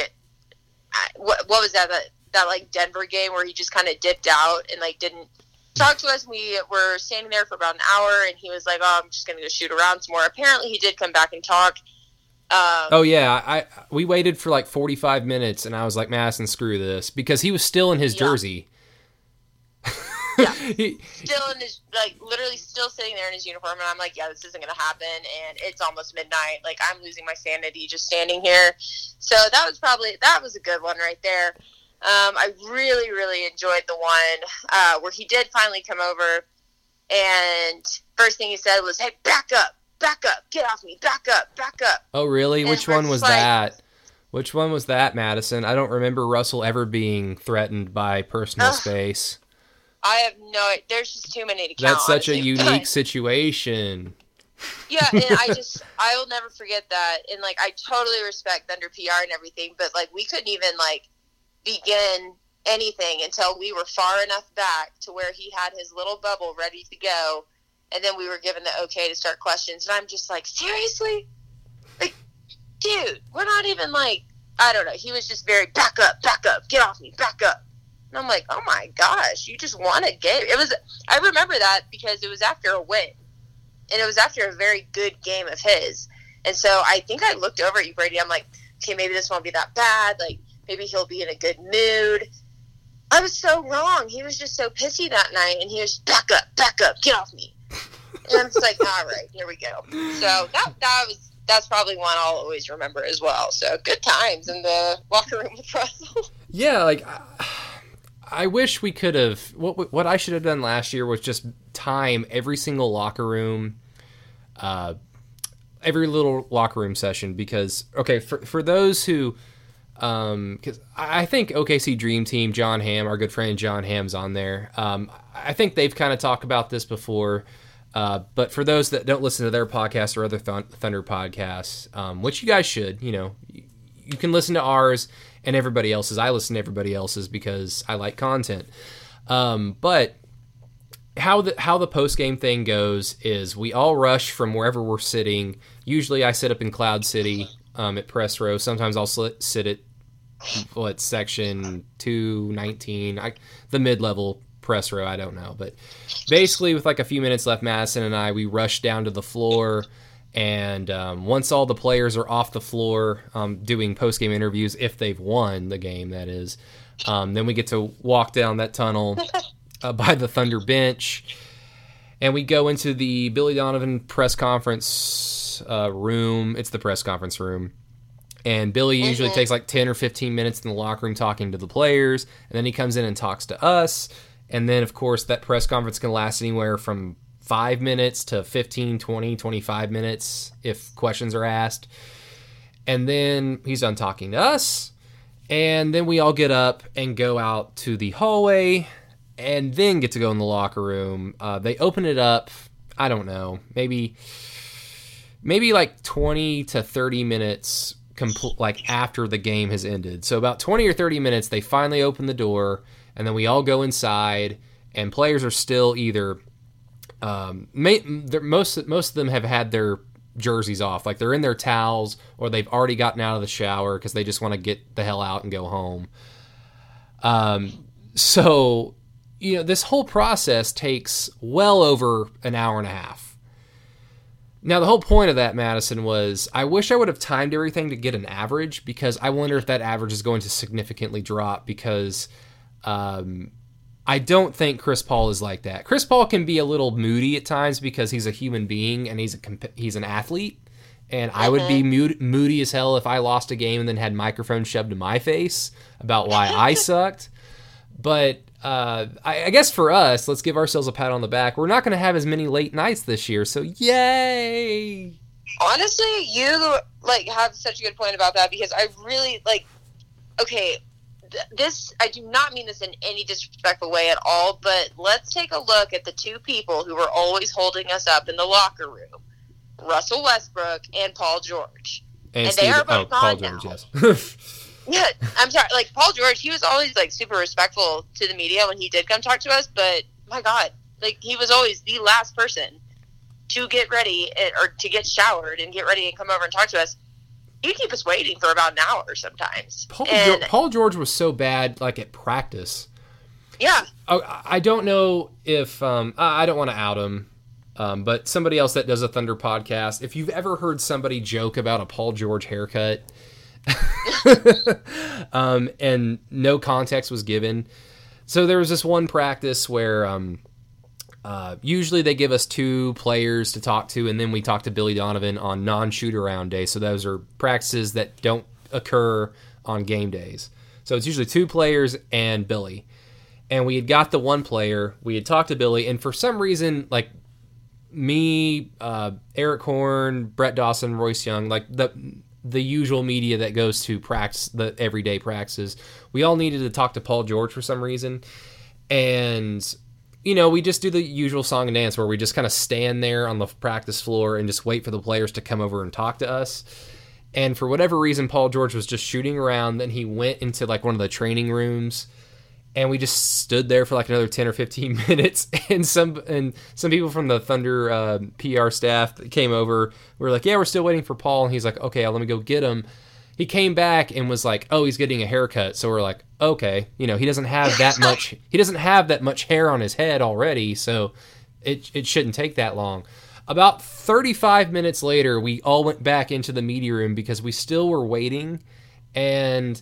What, what was that, that? That like Denver game where he just kind of dipped out and like didn't talk to us. We were standing there for about an hour, and he was like, "Oh, I'm just going to go shoot around some more." Apparently, he did come back and talk. Um, Oh yeah, I we waited for like 45 minutes, and I was like, Madison, screw this, because he was still in his Yeah. jersey. Yeah. He- still in his like literally still sitting there in his uniform and i'm like yeah this isn't gonna happen and it's almost midnight like i'm losing my sanity just standing here so that was probably that was a good one right there um, i really really enjoyed the one uh, where he did finally come over and first thing he said was hey back up back up, get off me, back up, back up. Oh, really? And Which one was like- that? Which one was that, Madison? I don't remember Russell ever being threatened by personal Ugh. space. I have no. There's just too many to count. That's such a unique situation. Yeah, and I just I will never forget that. And like I totally respect Thunder PR and everything, but like we couldn't even like begin anything until we were far enough back to where he had his little bubble ready to go, and then we were given the okay to start questions. And I'm just like, seriously, like, dude, we're not even like I don't know. He was just very back up, back up, get off me, back up. And I'm like, oh my gosh, you just won a game. It was. I remember that because it was after a win and it was after a very good game of his. And so I think I looked over at you, Brady. I'm like, okay, maybe this won't be that bad. Like, maybe he'll be in a good mood. I was so wrong. He was just so pissy that night, and he was back up, back up, get off me. And I'm like, all right, here we go. So that that was that's probably one I'll always remember as well. So good times in the locker room with Russell. Yeah, like I, I wish we could have. What what I should have done last year was just time every single locker room, uh, every little locker room session. Because okay, for for those who, because I think OKC Dream Team, John Hamm, our good friend John Hamm's on there. Um, I think they've kind of talked about this before. Uh, but for those that don't listen to their podcast or other Thun- Thunder podcasts, um, which you guys should, you know, you, you can listen to ours and everybody else's. I listen to everybody else's because I like content. Um, but how the how the post game thing goes is we all rush from wherever we're sitting. Usually, I sit up in Cloud City um, at press row. Sometimes I'll sit at what section two nineteen, I the mid level press row. I don't know, but basically, with like a few minutes left, Madison and I we rush down to the floor. And um, once all the players are off the floor um, doing post game interviews, if they've won the game, that is, um, then we get to walk down that tunnel uh, by the Thunder bench, and we go into the Billy Donovan press conference uh, room. It's the press conference room. And Billy usually takes like 10 or 15 minutes in the locker room talking to the players, and then he comes in and talks to us. And then, of course, that press conference can last anywhere from five minutes to 15, 20, 25 minutes if questions are asked. And then he's done talking to us. And then we all get up and go out to the hallway and then get to go in the locker room. Uh, they open it up, I don't know, maybe maybe like 20 to 30 minutes compl- like after the game has ended. So about 20 or 30 minutes they finally open the door and then we all go inside and players are still either um, may, most most of them have had their jerseys off, like they're in their towels or they've already gotten out of the shower because they just want to get the hell out and go home. Um, so you know this whole process takes well over an hour and a half. Now the whole point of that Madison was I wish I would have timed everything to get an average because I wonder if that average is going to significantly drop because um, I don't think Chris Paul is like that. Chris Paul can be a little moody at times because he's a human being and he's a comp- he's an athlete. And I would be mood- moody as hell if I lost a game and then had microphones shoved to my face about why I sucked. But uh, I, I guess for us, let's give ourselves a pat on the back. We're not going to have as many late nights this year, so yay! Honestly, you like have such a good point about that because I really like. Okay, th- this I do not mean this in any disrespectful way at all, but let's take a look at the two people who were always holding us up in the locker room: Russell Westbrook and Paul George. And, And they are oh, both Paul gone George, now. yes. Yeah, I'm sorry. Like Paul George, he was always like super respectful to the media when he did come talk to us. But my God, like he was always the last person to get ready or to get showered and get ready and come over and talk to us. He'd keep us waiting for about an hour sometimes. Paul, and George, Paul George was so bad, like at practice. yeah, Oh, I don't know if um, I I don't want to out him, um, but somebody else that does a Thunder podcast. If you've ever heard somebody joke about a Paul George haircut, um, and no context was given, so there was this one practice where um, uh, usually they give us two players to talk to, and then we talk to Billy Donovan on non-shoot around day. So those are practices that don't occur on game days. So it's usually two players and Billy and we had got the one player. We had talked to Billy, and for some reason, like me, uh, Erik Horne, Brett Dawson, Royce Young, like the the usual media that goes to practice the everyday practices. We all needed to talk to Paul George for some reason, and you know we just do the usual song and dance where we just kind of stand there on the practice floor and just wait for the players to come over and talk to us. And for whatever reason, Paul George was just shooting around. Then he went into like one of the training rooms and we just stood there for like another 10 or 15 minutes and some and some people from the thunder uh, pr staff came over we are like yeah we're still waiting for paul. And he's like okay let me go get him. He came back and was like oh he's getting a haircut. So we're like okay you know he doesn't have that much he doesn't have that much hair on his head already so it, it shouldn't take that long. About 35 minutes later we all went back into the media room because we still were waiting and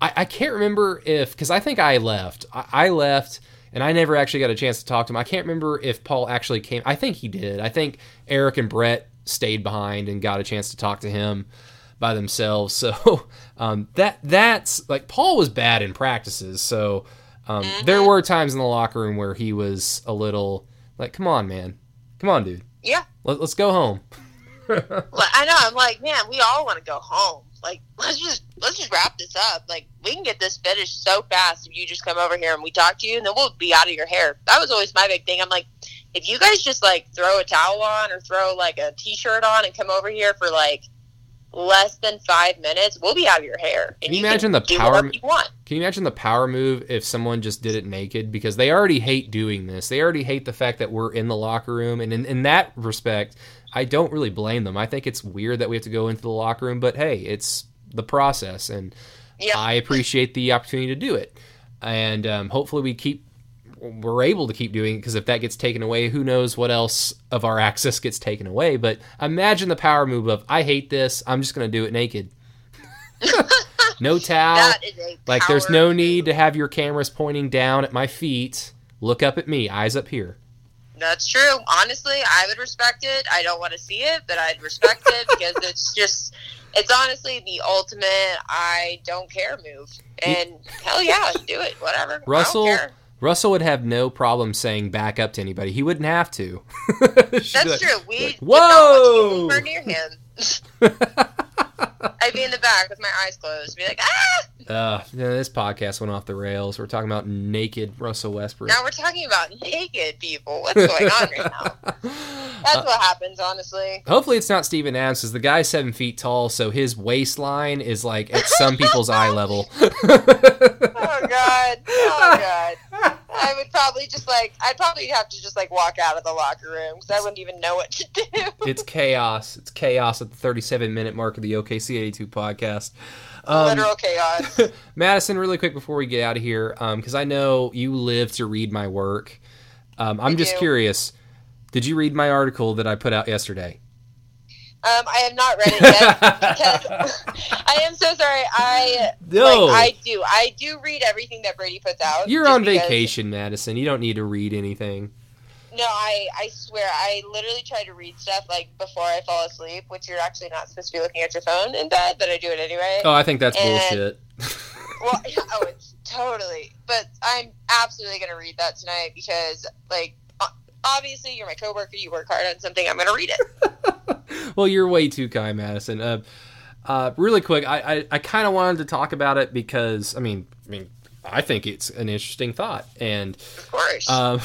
I, I can't remember if because I think I left. I, I left and I never actually got a chance to talk to him. I can't remember if Paul actually came. I think he did. I think Erik and Brett stayed behind and got a chance to talk to him by themselves. So um, that that's like Paul was bad in practices. So um, mm-hmm. there were times in the locker room where he was a little like, "Come on, man, come on, dude. Yeah, Let, us go home." I know. I'm like, man, we all want to go home. Like, let's just let's just wrap this up. Like, we can get this finished so fast if you just come over here and we talk to you, and then we'll be out of your hair. That was always my big thing. I'm like, if you guys just like throw a towel on or throw like a t-shirt on and come over here for like less than five minutes, we'll be out of your hair. Can you, you imagine can the power? You can you imagine the power move if someone just did it naked? Because they already hate doing this. They already hate the fact that we're in the locker room, and in, in that respect, I don't really blame them. I think it's weird that we have to go into the locker room, but hey, it's the process, and yeah. I appreciate the opportunity to do it. And um, hopefully, we keep we're able to keep doing it because if that gets taken away, who knows what else of our access gets taken away. But imagine the power move of I hate this. I'm just going to do it naked. no towel. like there's no need to have your cameras pointing down at my feet. Look up at me, eyes up here. That's true. Honestly, I would respect it. I don't want to see it, but I'd respect it because it's just, it's honestly the ultimate I don't care move. And hell yeah, do it. Whatever. Russell. Russell would have no problem saying back up to anybody. He wouldn't have to. That's like, true. We like, whoa near him. I'd be in the back with my eyes closed, be like, ah. Uh, yeah, this podcast went off the rails. We're talking about naked Russell Westbrook. Now we're talking about naked people. What's going on right now? That's uh, what happens, honestly. Hopefully, it's not Steven Adams, because the guy's seven feet tall, so his waistline is like at some people's eye level. oh God! Oh God! I would probably just like I'd probably have to just like walk out of the locker room because I wouldn't even know what to do. it's chaos. It's chaos at the 37 minute mark of the OKC 82 podcast. Um, Literal chaos. Madison, really quick before we get out of here, because um, I know you live to read my work. Um, I'm I just do. curious. Did you read my article that I put out yesterday? Um, I have not read it yet because I am so sorry. I no. Like, I do. I do read everything that Brady puts out. You're on because, vacation, Madison. You don't need to read anything. No, I I swear I literally try to read stuff like before I fall asleep, which you're actually not supposed to be looking at your phone in bed, but I do it anyway. Oh, I think that's and, bullshit. well, oh, it's totally. But I'm absolutely gonna read that tonight because, like, obviously you're my coworker. You work hard on something. I'm gonna read it. well, you're way too kind, Madison. Uh, uh, really quick, I I, I kind of wanted to talk about it because I mean, I mean, I think it's an interesting thought, and of course. Um,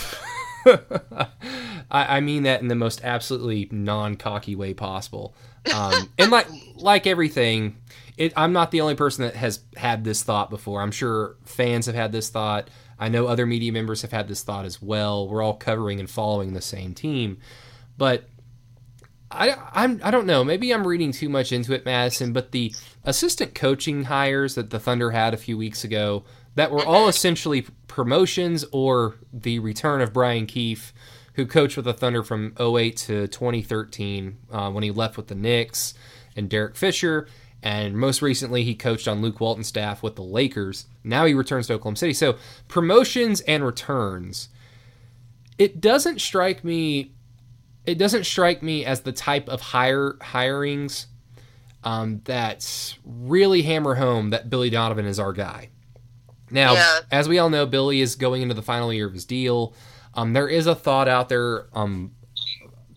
I, I, mean that in the most absolutely non-cocky way possible. Um, and like like everything, it, I'm not the only person that has had this thought before. I'm sure fans have had this thought. I know other media members have had this thought as well. We're all covering and following the same team, but I I'm I don't know. Maybe I'm reading too much into it, Madison. But the assistant coaching hires that the Thunder had a few weeks ago that were all essentially promotions or the return of Brian Keefe, who coached with the Thunder from 08 to 2013 uh, when he left with the Knicks, and Derek Fisher. And most recently, he coached on Luke Walton's staff with the Lakers. Now he returns to Oklahoma City. So, promotions and returns. It doesn't strike me. It doesn't strike me as the type of hire hirings um, that really hammer home that Billy Donovan is our guy. Now, yeah. as we all know, Billy is going into the final year of his deal. Um, there is a thought out there um,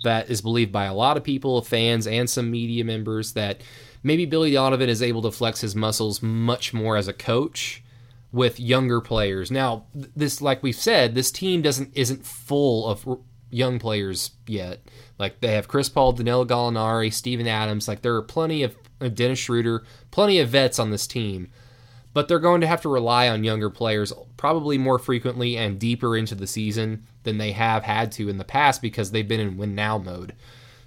that is believed by a lot of people, fans, and some media members that maybe Billy Donovan is able to flex his muscles much more as a coach with younger players. Now, this, like we've said, this team doesn't isn't full of young players yet. Like they have Chris Paul, Danilo Gallinari, Steven Adams. Like there are plenty of Dennis Schroeder, plenty of vets on this team but they're going to have to rely on younger players probably more frequently and deeper into the season than they have had to in the past because they've been in win now mode.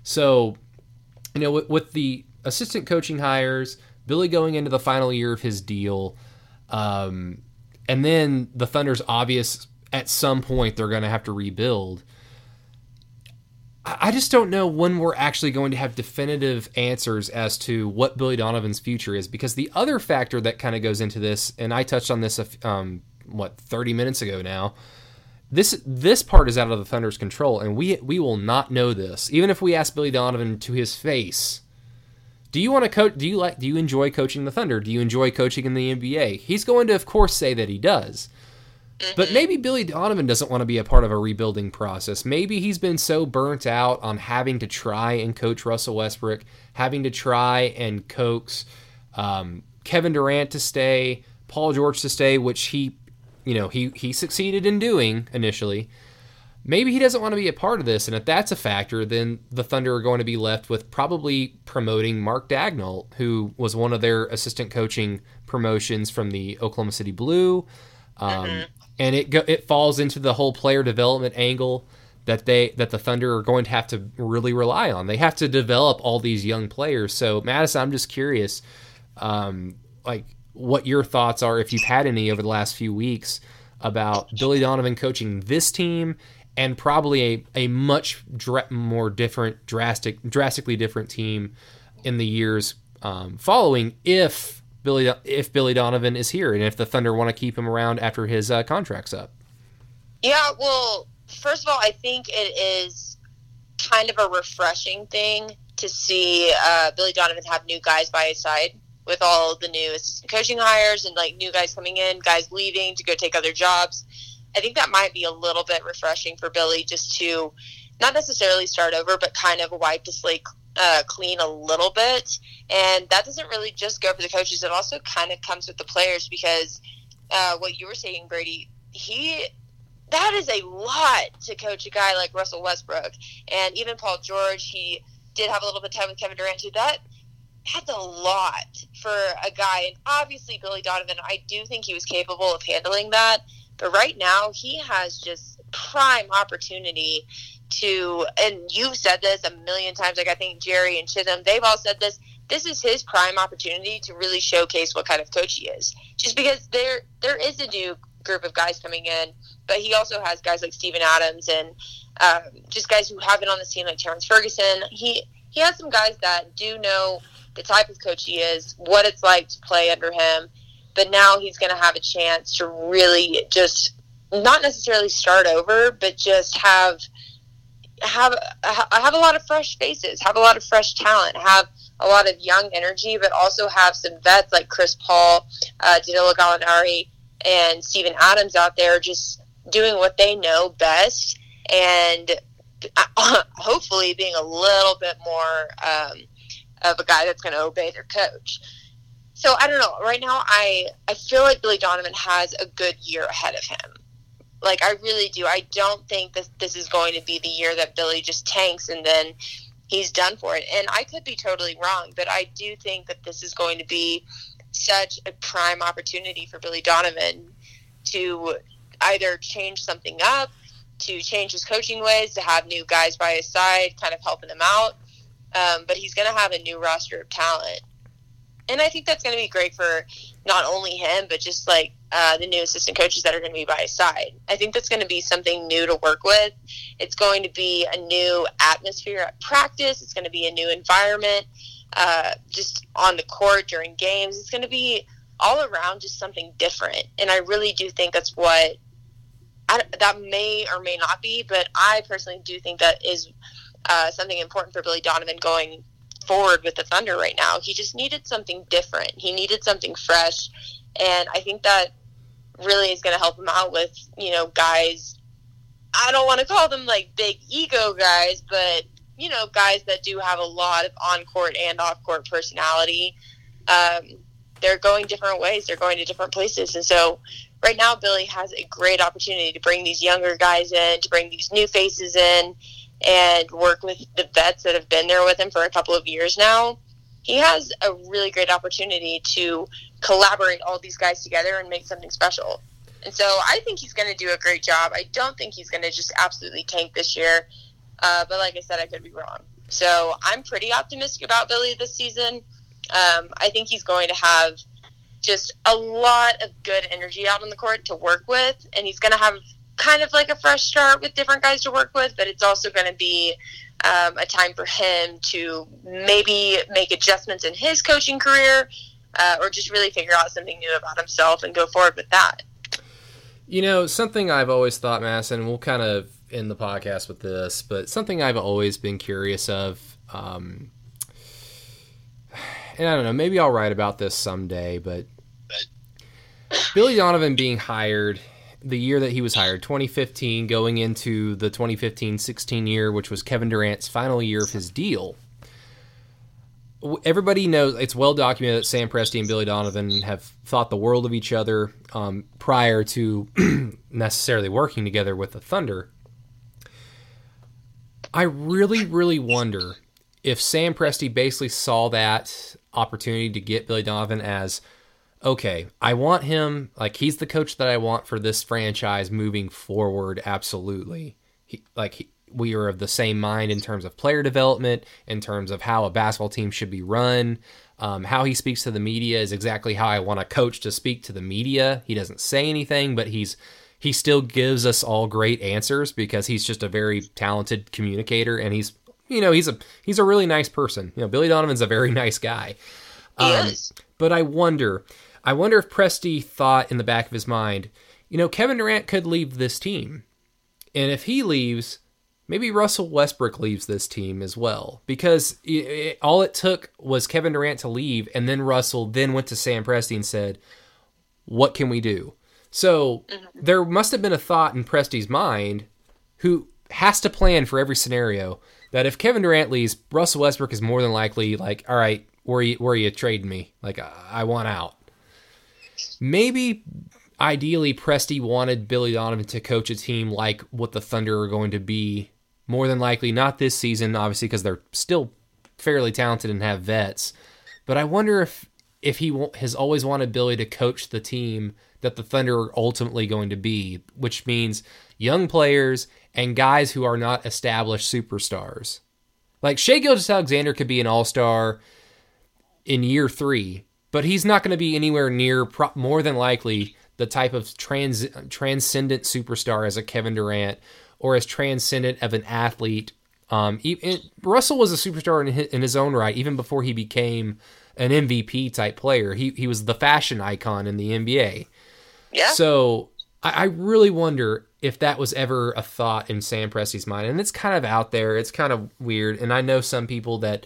So, you know, with, with the assistant coaching hires, Billy going into the final year of his deal, um, and then the Thunder's obvious at some point they're going to have to rebuild. I just don't know when we're actually going to have definitive answers as to what Billy Donovan's future is because the other factor that kind of goes into this, and I touched on this, um, what, 30 minutes ago now. This this part is out of the Thunder's control, and we we will not know this. Even if we ask Billy Donovan to his face, do you want to coach? Do you like? Do you enjoy coaching the Thunder? Do you enjoy coaching in the NBA? He's going to, of course, say that he does. But mm-hmm. maybe Billy Donovan doesn't want to be a part of a rebuilding process. Maybe he's been so burnt out on having to try and coach Russell Westbrook, having to try and coax um, Kevin Durant to stay, Paul George to stay, which he, you know, he he succeeded in doing initially. Maybe he doesn't want to be a part of this, and if that's a factor, then the Thunder are going to be left with probably promoting Mark Daigneault, who was one of their assistant coaching promotions from the Oklahoma City Blue. Um, mm-hmm and it go, it falls into the whole player development angle that they that the Thunder are going to have to really rely on. They have to develop all these young players. So Madison, I'm just curious, um, like what your thoughts are if you've had any over the last few weeks about Billy Donovan coaching this team and probably a, a much more different, drastic, drastically different team in the years um, following if Billy if Billy Donovan is here and if the Thunder want to keep him around after his uh, contract's up. Yeah, well, first of all, I think it is kind of a refreshing thing to see uh, Billy Donovan have new guys by his side with all the new assistant coaching hires and like new guys coming in, guys leaving to go take other jobs. I think that might be a little bit refreshing for Billy just to not necessarily start over, but kind of wipe the slate uh, clean a little bit. And that doesn't really just go for the coaches. It also kind of comes with the players because uh, what you were saying, Brady, he that is a lot to coach a guy like Russell Westbrook and even Paul George. He did have a little bit of time with Kevin Durant too. That that's a lot for a guy. And obviously, Billy Donovan, I do think he was capable of handling that. But right now, he has just prime opportunity to, and you've said this a million times. Like I think Jerry and Chisholm, they've all said this. This is his prime opportunity to really showcase what kind of coach he is. Just because there there is a new group of guys coming in, but he also has guys like Steven Adams and um, just guys who have been on this team like Terrence Ferguson. He he has some guys that do know the type of coach he is, what it's like to play under him. But now he's going to have a chance to really just not necessarily start over, but just have have have a lot of fresh faces, have a lot of fresh talent, have a lot of young energy, but also have some vets like Chris Paul, uh, Danilo Gallinari, and Steven Adams out there just doing what they know best, and uh, hopefully being a little bit more um, of a guy that's going to obey their coach. So I don't know. Right now, I I feel like Billy Donovan has a good year ahead of him. Like I really do. I don't think that this is going to be the year that Billy just tanks and then he's done for it. And I could be totally wrong, but I do think that this is going to be such a prime opportunity for Billy Donovan to either change something up, to change his coaching ways, to have new guys by his side, kind of helping him out. Um, but he's going to have a new roster of talent. And I think that's going to be great for not only him, but just like uh, the new assistant coaches that are going to be by his side. I think that's going to be something new to work with. It's going to be a new atmosphere at practice. It's going to be a new environment, uh, just on the court during games. It's going to be all around just something different. And I really do think that's what I, that may or may not be, but I personally do think that is uh, something important for Billy Donovan going forward with the Thunder right now. He just needed something different. He needed something fresh. And I think that really is going to help him out with you know guys. I don't want to call them like big ego guys, but you know, guys that do have a lot of on court and off court personality. Um, they're going different ways. They're going to different places, and so right now Billy has a great opportunity to bring these younger guys in, to bring these new faces in, and work with the vets that have been there with him for a couple of years now. He has a really great opportunity to collaborate all these guys together and make something special. And so I think he's going to do a great job. I don't think he's going to just absolutely tank this year. Uh, but like I said, I could be wrong. So I'm pretty optimistic about Billy this season. Um, I think he's going to have just a lot of good energy out on the court to work with, and he's going to have kind of like a fresh start with different guys to work with, but it's also going to be um, a time for him to maybe make adjustments in his coaching career uh, or just really figure out something new about himself and go forward with that. You know, something I've always thought, Mass, and we'll kind of end the podcast with this, but something I've always been curious of. Um, and I don't know, maybe I'll write about this someday, but Billy Donovan being hired the year that he was hired, 2015, going into the 2015 16 year, which was Kevin Durant's final year of his deal. Everybody knows it's well documented that Sam Presti and Billy Donovan have thought the world of each other um, prior to necessarily working together with the Thunder. I really, really wonder if Sam Presti basically saw that opportunity to get Billy Donovan as okay, I want him like he's the coach that I want for this franchise moving forward. Absolutely, he, like he, we are of the same mind in terms of player development, in terms of how a basketball team should be run. Um, how he speaks to the media is exactly how I want a coach to speak to the media. He doesn't say anything, but he's he still gives us all great answers because he's just a very talented communicator and he's you know he's a he's a really nice person. You know, Billy Donovan's a very nice guy. Um, yes. But I wonder I wonder if Presti thought in the back of his mind, you know, Kevin Durant could leave this team. And if he leaves, maybe Russell Westbrook leaves this team as well. Because it, it, all it took was Kevin Durant to leave, and then Russell then went to Sam Presti and said, What can we do? So mm-hmm. there must have been a thought in Presti's mind who has to plan for every scenario that if Kevin Durant leaves, Russell Westbrook is more than likely like, all right, where you where you trading me? Like I want out. Maybe ideally Presti wanted Billy Donovan to coach a team like what the Thunder are going to be. More than likely, not this season, obviously, because they're still fairly talented and have vets. But I wonder if if he has always wanted Billy to coach the team that the Thunder are ultimately going to be, which means young players and guys who are not established superstars. Like Shai Gilgeous-Alexander could be an all star in year three, but he's not going to be anywhere near pro- more than likely the type of trans transcendent superstar as a Kevin Durant or as transcendent of an athlete. Um, Russell was a superstar in his, in his own right, even before he became an MVP type player. He he was the fashion icon in the NBA. Yeah. So I, I really wonder if that was ever a thought in Sam Presti's mind, and it's kind of out there. It's kind of weird, and I know some people that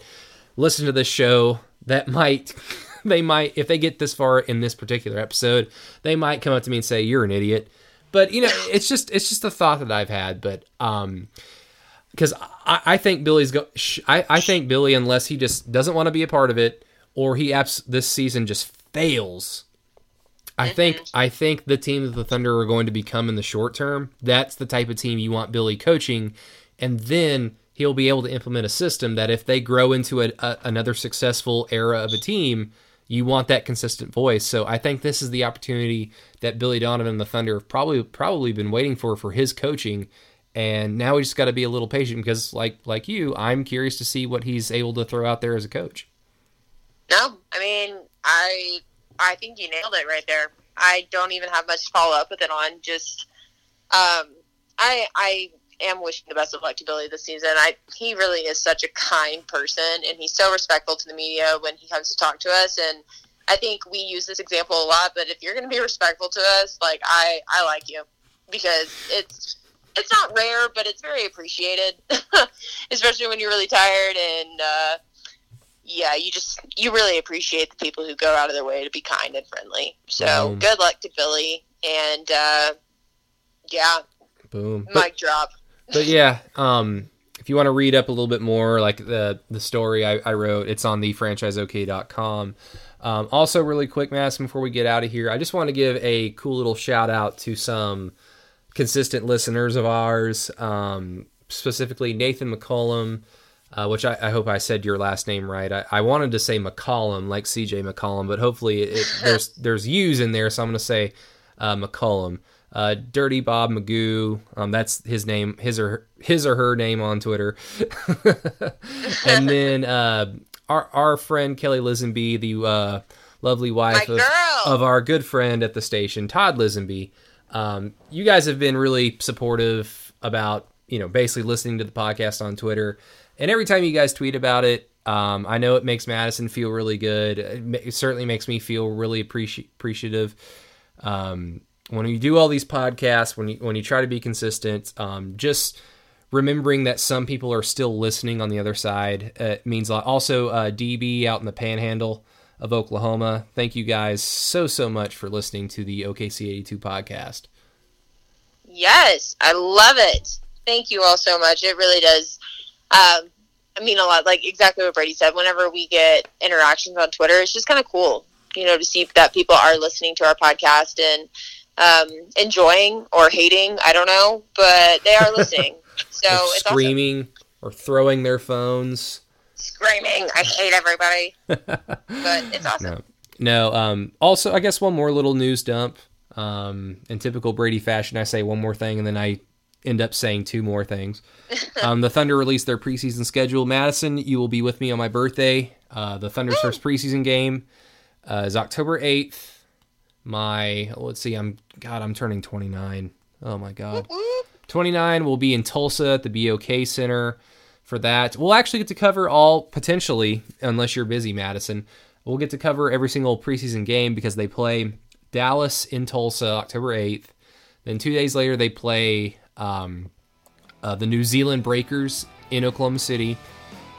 listen to this show that might they might, if they get this far in this particular episode, they might come up to me and say, "You're an idiot." But you know, it's just it's just a thought that I've had. But um, because I, I think Billy's go, I I think Billy, unless he just doesn't want to be a part of it, or he abs- this season just fails. I think. I think the team that the Thunder are going to become in the short term. That's the type of team you want Billy coaching, and then he'll be able to implement a system that if they grow into a, a, another successful era of a team, you want that consistent voice. So I think this is the opportunity that Billy Donovan and the Thunder have probably probably been waiting for for his coaching. And now we just got to be a little patient because, like like you, I'm curious to see what he's able to throw out there as a coach. No, I mean, I I think you nailed it right there. I don't even have much to follow up with it on. Just, um, I I am wishing the best of luck to Billy this season. I he really is such a kind person, and he's so respectful to the media when he comes to talk to us. And I think we use this example a lot. But if you're going to be respectful to us, like I I like you because it's it's not rare, but it's very appreciated, especially when you're really tired and. uh yeah, you just you really appreciate the people who go out of their way to be kind and friendly. So um, good luck to Billy, and uh, yeah, boom, mic drop but yeah, um, if you want to read up a little bit more, like the the story I, I wrote, it's on the franchiseok.com. Um, also, really quick, Madison, before we get out of here, I just want to give a cool little shout out to some consistent listeners of ours, um, specifically Nathan McCollum, uh, which I, I, hope I said your last name right. I, I, wanted to say McCollum, like CJ McCollum, but hopefully it, there's there's U's in there, so I'm going to say uh, McCollum. Uh, Dirty Bob Magoo, um, that's his name, his or his or her name on Twitter. and then uh, our our friend Kelly Lisenby, the uh, lovely wife of, of, our good friend at the station, Todd Lisenby. Um, you guys have been really supportive about you know basically listening to the podcast on Twitter, and every time you guys tweet about it, um, I know it makes Madison feel really good. It, certainly makes me feel really appreci- appreciative. Um, when you do all these podcasts, when you when you try to be consistent, um, just remembering that some people are still listening on the other side uh, means a lot. Also, uh, DB out in the Panhandle of Oklahoma. Thank you guys so so much for listening to the OKC eighty two podcast. Yes, I love it. Thank you all so much. It really does. Um, I mean a lot. Like exactly what Brady said. Whenever we get interactions on Twitter, it's just kind of cool, you know, to see that people are listening to our podcast and um, enjoying or hating. I don't know, but they are listening. so it's screaming awesome. or throwing their phones. Screaming! I hate everybody. but it's awesome. No. no um, also, I guess one more little news dump. Um, in typical Brady fashion, I say one more thing and then I end up saying two more things. Um, the Thunder released their preseason schedule. Madison, you will be with me on my birthday. Uh, the Thunder's first preseason game uh, is October 8th my let's see i'm god i'm turning 29 oh my god. 29 will be in tulsa at the bok center for that. We'll actually get to cover all potentially unless you're busy madison. We'll get to cover every single preseason game because they play dallas in tulsa october 8th then two days later they play um, uh, the new zealand breakers in oklahoma city.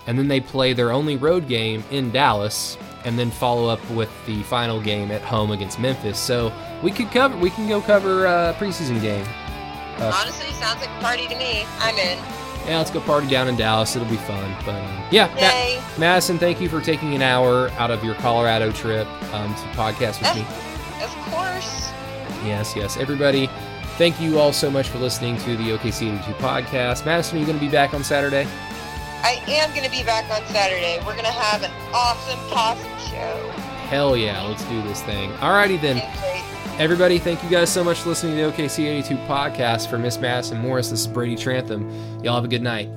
And then they play their only road game in dallas and then follow up with the final game at home against Memphis. So we could cover, we can go cover a uh, preseason game. Uh, Honestly, sounds like a party to me. I'm in. Yeah, let's go party down in Dallas. It'll be fun. But um, yeah, Ma- Madison, thank you for taking an hour out of your Colorado trip um, to podcast with me. Of course. Yes, yes. Everybody, thank you all so much for listening to the OKC 82 podcast. Madison, are you going to be back on Saturday? I am going to be back on Saturday. We're going to have an awesome possum show. Hell yeah, let's do this thing. Alrighty then. Everybody, thank you guys so much for listening to the OKC 82 podcast. For Miss Madison Morris, this is Brady Trantham. Y'all have a good night.